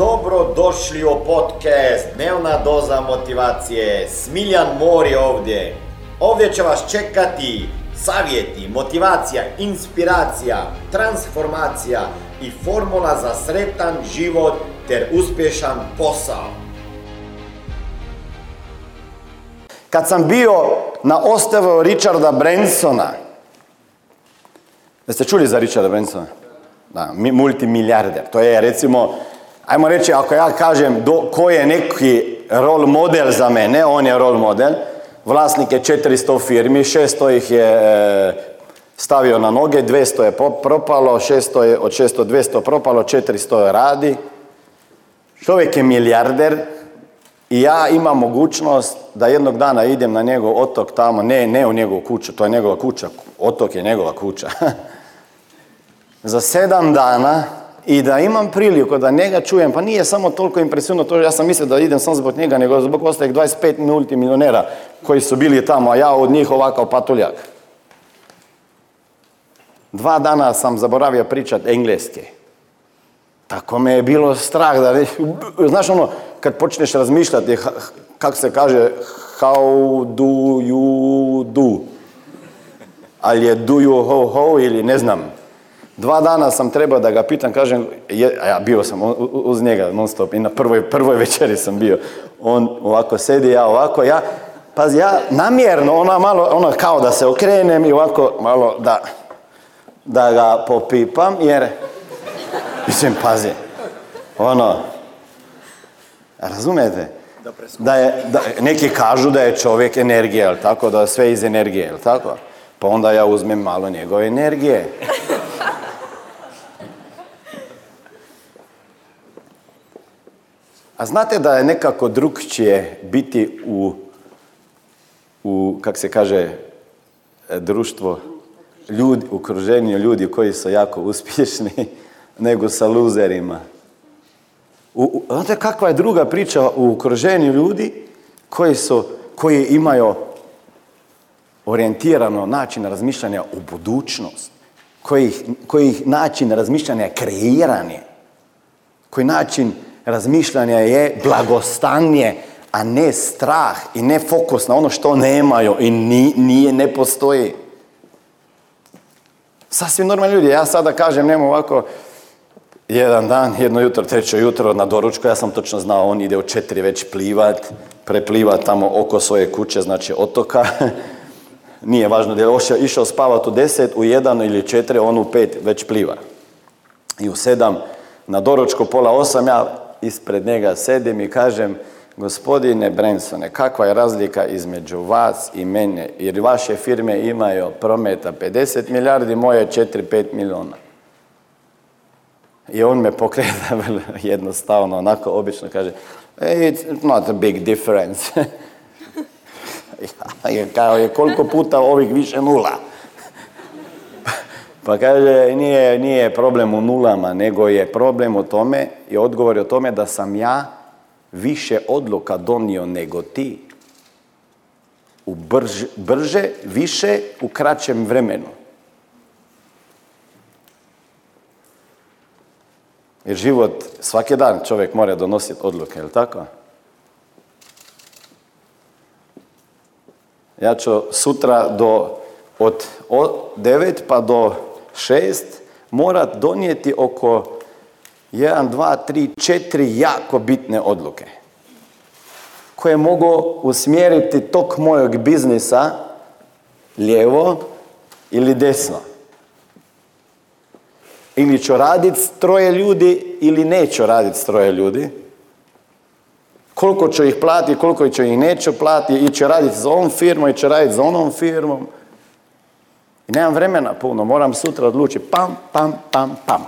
Dobro došli u podcast Dnevna doza motivacije. Smiljan Mor je ovdje. Ovdje će vas čekati savjeti, motivacija, inspiracija, transformacija i formula za sretan život ter uspješan posao. Kad sam bio na ostavu Richarda Bransona, jeste čuli za Richarda Bransona? Da, multimilijarder. To je recimo, ajmo reći, ako ja kažem do, ko je neki rol model za mene, on je rol model, vlasnik je 400 firmi, 600 ih je e, stavio na noge, 200 je propalo, 600 je, od 600 200 propalo, 400 radi. Čovjek je milijarder i ja imam mogućnost da jednog dana idem na njegov otok tamo, ne, ne u njegovu kuću, to je njegova kuća, otok je njegova kuća. Za sedam dana i da imam priliku da njega čujem, pa nije samo toliko impresivno to, ja sam mislio da idem samo zbog njega, nego zbog ostalih 25 multimilionera koji su bili tamo, a ja od njih ovakav patuljak. Dva dana sam zaboravio pričat engleske. Tako me je bilo strah da... Znaš ono, kad počneš razmišljati, kako se kaže, how do you do? Ali je do you ho ho ili ne znam. Dva dana sam trebao da ga pitam, kažem, a ja bio sam uz njega non stop i na prvoj, prvoj večeri sam bio. On ovako sedi, ja ovako, ja, pazi, ja namjerno, ona malo, ono kao da se okrenem i ovako malo da, da ga popipam, jer, mislim, pazi, ono, razumete? Da je, da, neki kažu da je čovjek energija, jel tako? Da sve iz energije, jel tako? Pa onda ja uzmem malo njegove energije. A znate da je nekako drugčije biti u, u kak se kaže, društvo, ljudi, okruženju ljudi koji su jako uspješni, nego sa luzerima. U, znate kakva je druga priča u okruženju ljudi koji, su, koji imaju orijentirano način razmišljanja u budućnost, koji, koji način razmišljanja kreiranje, koji način razmišljanja je blagostanje, a ne strah i ne fokus na ono što nemaju i nije, ne postoji. Sasvim normalni ljudi. Ja sada kažem, nema ovako, jedan dan, jedno jutro, treće jutro na doručku, ja sam točno znao, on ide u četiri već plivat, prepliva tamo oko svoje kuće, znači otoka. Nije važno da je išao spavati u deset, u jedan ili četiri, on u pet već pliva. I u sedam, na doručku pola osam, ja ispred njega sedim i kažem gospodine Brensone, kakva je razlika između vas i mene, jer vaše firme imaju prometa 50 milijardi, moje 4-5 miliona. I on me pokreta jednostavno, onako obično kaže, it's not a big difference. kao je koliko puta ovih više nula. Pa kaže, nije, nije problem u nulama, nego je problem u tome i odgovor je o tome da sam ja više odluka donio nego ti. U brže, brže, više, u kraćem vremenu. Jer život, svaki dan čovjek mora donositi odluke, je li tako? Ja ću sutra do, od 9 pa do šest mora donijeti oko 1, 2, 3, 4 jako bitne odluke koje mogu usmjeriti tok mojeg biznisa lijevo ili desno. Ili ću raditi troje ljudi ili neću raditi troje ljudi. Koliko ću ih platiti, koliko ću ih neću platiti, i ću raditi za ovom firmom, i ću raditi za onom firmom. I nemam vremena puno, moram sutra odlučiti pam, pam, pam, pam.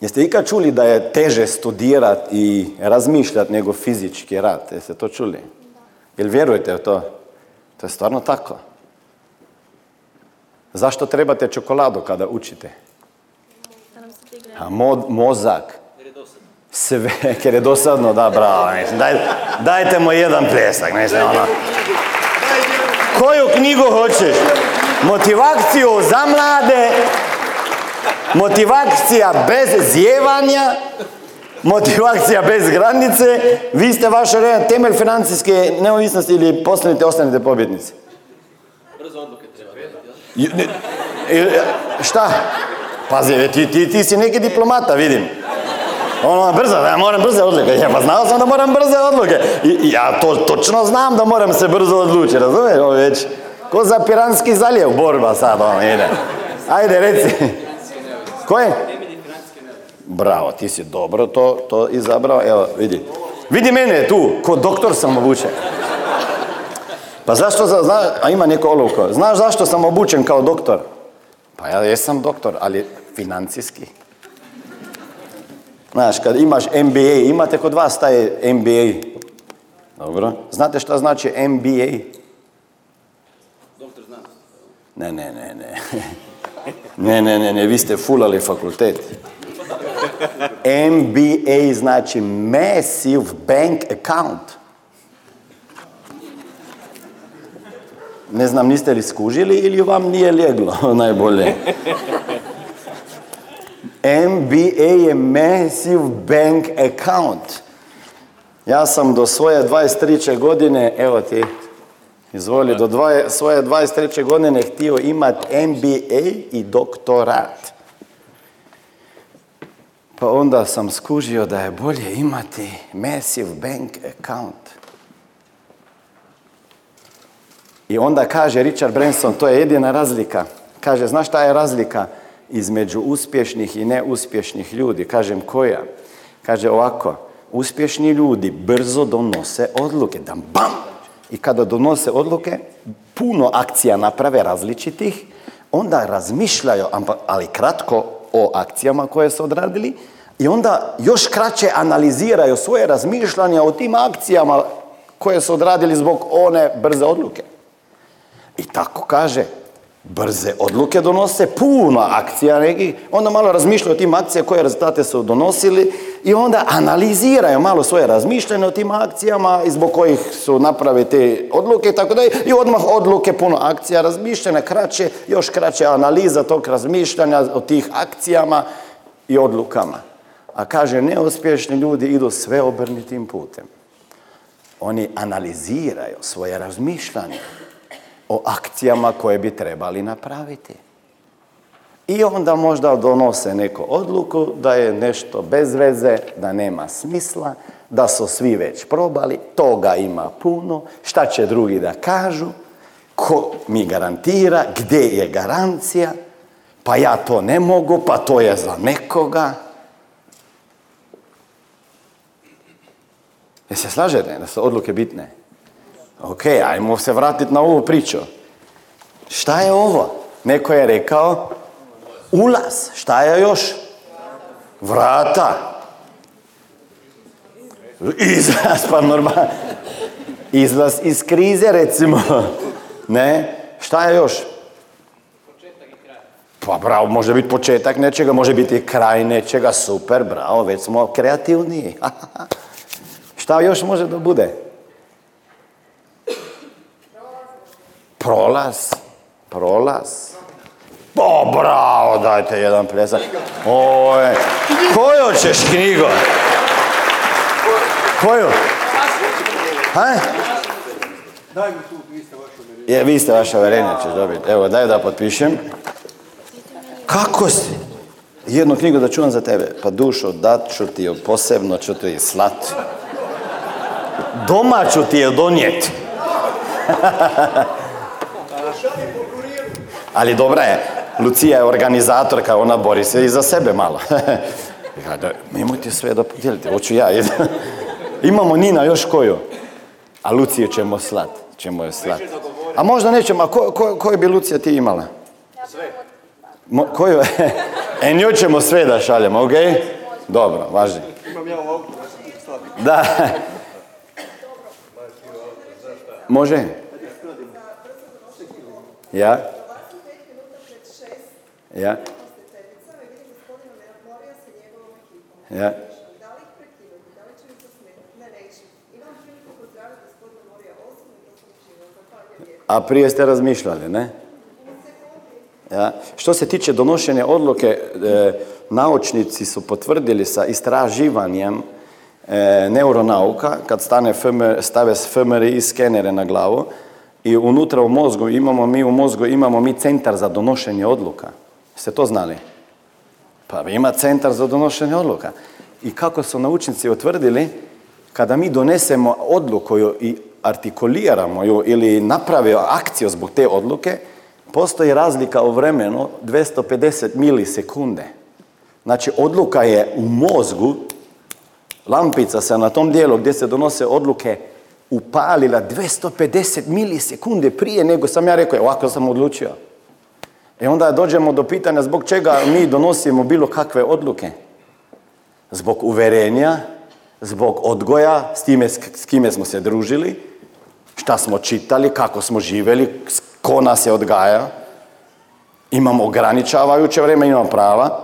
Jeste ikad čuli da je teže studirati i razmišljati nego fizički rad? Jeste to čuli? Jel vjerujete u to? To je stvarno tako. Zašto trebate čokoladu kada učite? A mozak. Sve, jer je dosadno, da, bravo. Daj, dajte mu jedan pljesak, ono. Koju knjigu hoćeš? Motivaciju za mlade motivacija bez zjevanja, motivacija bez granice, vi ste vaš temelj financijske neovisnosti ili postanete, ostanete pobjednici. Brzo odluke treba. Šta? Pazi, ti, ti, ti si neki diplomata, vidim. Ono, brzo, ja moram brze odluke. Ja, pa znao sam da moram brze odluke. I, ja to točno znam da moram se brzo odlučiti, razumiješ? Ovo već, ko za Piranski zaljev borba sad, ono, ide. Ajde, reci. Koje? Bravo, ti si dobro to, to izabrao. Evo, vidi. Vidi mene tu, ko doktor sam obučen. Pa zašto, zna, a ima neko olovko. Znaš zašto sam obučen kao doktor? Pa ja jesam doktor, ali financijski. Znaš, kad imaš MBA, imate kod vas taj MBA. Dobro. Znate šta znači MBA? Doktor znanosti. Ne, ne, ne, ne. Ne, ne, ne, ne, vi ste fulali fakultet. MBA znači Massive Bank Account. Ne znam, niste li skužili ili vam nije lijeglo najbolje. MBA je Massive Bank Account. Ja sam do svoje 23. godine, evo ti, izvoli, do dvaje, svoje 23. godine htio imati MBA i doktorat. Pa onda sam skužio da je bolje imati Massive Bank Account. I onda kaže Richard Branson, to je jedina razlika. Kaže, znaš šta je razlika između uspješnih i neuspješnih ljudi? Kažem, koja? Kaže ovako, uspješni ljudi brzo donose odluke, da bam! I kada donose odluke, puno akcija naprave različitih, onda razmišljaju, ali kratko o akcijama koje su odradili i onda još kraće analiziraju svoje razmišljanja o tim akcijama koje su odradili zbog one brze odluke. I tako kaže, brze odluke donose, puno akcija neki, onda malo razmišljaju o tim akcijama koje rezultate su donosili i onda analiziraju malo svoje razmišljanje o tim akcijama i zbog kojih su napravili te odluke i tako da i odmah odluke, puno akcija, razmišljanja, kraće, još kraće analiza tog razmišljanja o tih akcijama i odlukama. A kaže, neuspješni ljudi idu sve obrnitim putem. Oni analiziraju svoje razmišljanje o akcijama koje bi trebali napraviti. I onda možda donose neku odluku da je nešto bez veze, da nema smisla, da su svi već probali, toga ima puno, šta će drugi da kažu, ko mi garantira, gdje je garancija, pa ja to ne mogu, pa to je za nekoga. Jel se slažete da su odluke bitne? Ok, ajmo se vratiti na ovu priču. Šta je ovo? Neko je rekao ulaz. Šta je još? Vrata. Izlaz, pa normalno. Izlaz iz krize, recimo. Ne? Šta je još? Pa bravo, može biti početak nečega, može biti kraj nečega, super, bravo, već smo kreativniji. Šta još može da bude? Prolaz. Prolaz. O, bravo, dajte jedan pljesak. Oje. Koju ćeš knjigo? Koju? Ha? Daj mi tu, vi ste vaša Je, vi ste vaša verenja, ćeš dobiti. Evo, daj da potpišem. Kako si? Jednu knjigu da čuvam za tebe. Pa dušo, dat ću ti posebno ću ti slat. Doma ću ti je donijeti. Ali dobra je, Lucija je organizatorka, ona bori se i za sebe malo. da, nemojte sve da podijelite, hoću ja. Imamo Nina još koju, a Luciju ćemo slat, ćemo je slat. A možda nećemo, a ko, ko, koju bi Lucija ti imala? Sve. Mo, koju? e, nju ćemo sve da šaljemo, ok? Dobro, važi. Imam ja Da. Može? Ja? Ja? Ja? A prije ste razmišljali, ne? Ja. Što se tiče donošenja odluke, e, naučnici su potvrdili sa istraživanjem e, neuronauka, kad stane FM, stave FMRI skenere na glavu i unutra u mozgu imamo mi u mozgu imamo mi centar za donošenje odluka. Ste to znali? Pa ima centar za donošenje odluka. I kako su naučnici utvrdili, kada mi donesemo odluku i artikuliramo ju ili napravimo akciju zbog te odluke, postoji razlika u vremenu 250 milisekunde. Znači, odluka je u mozgu, lampica se na tom dijelu gdje se donose odluke upalila 250 milisekunde prije nego sam ja rekao, ovako sam odlučio. E onda dođemo do pitanja zbog čega mi donosimo bilo kakve odluke. Zbog uverenja, zbog odgoja, s, time, s kime smo se družili, šta smo čitali, kako smo živjeli, ko nas je odgaja. Imamo ograničavajuće vrijeme, imamo prava.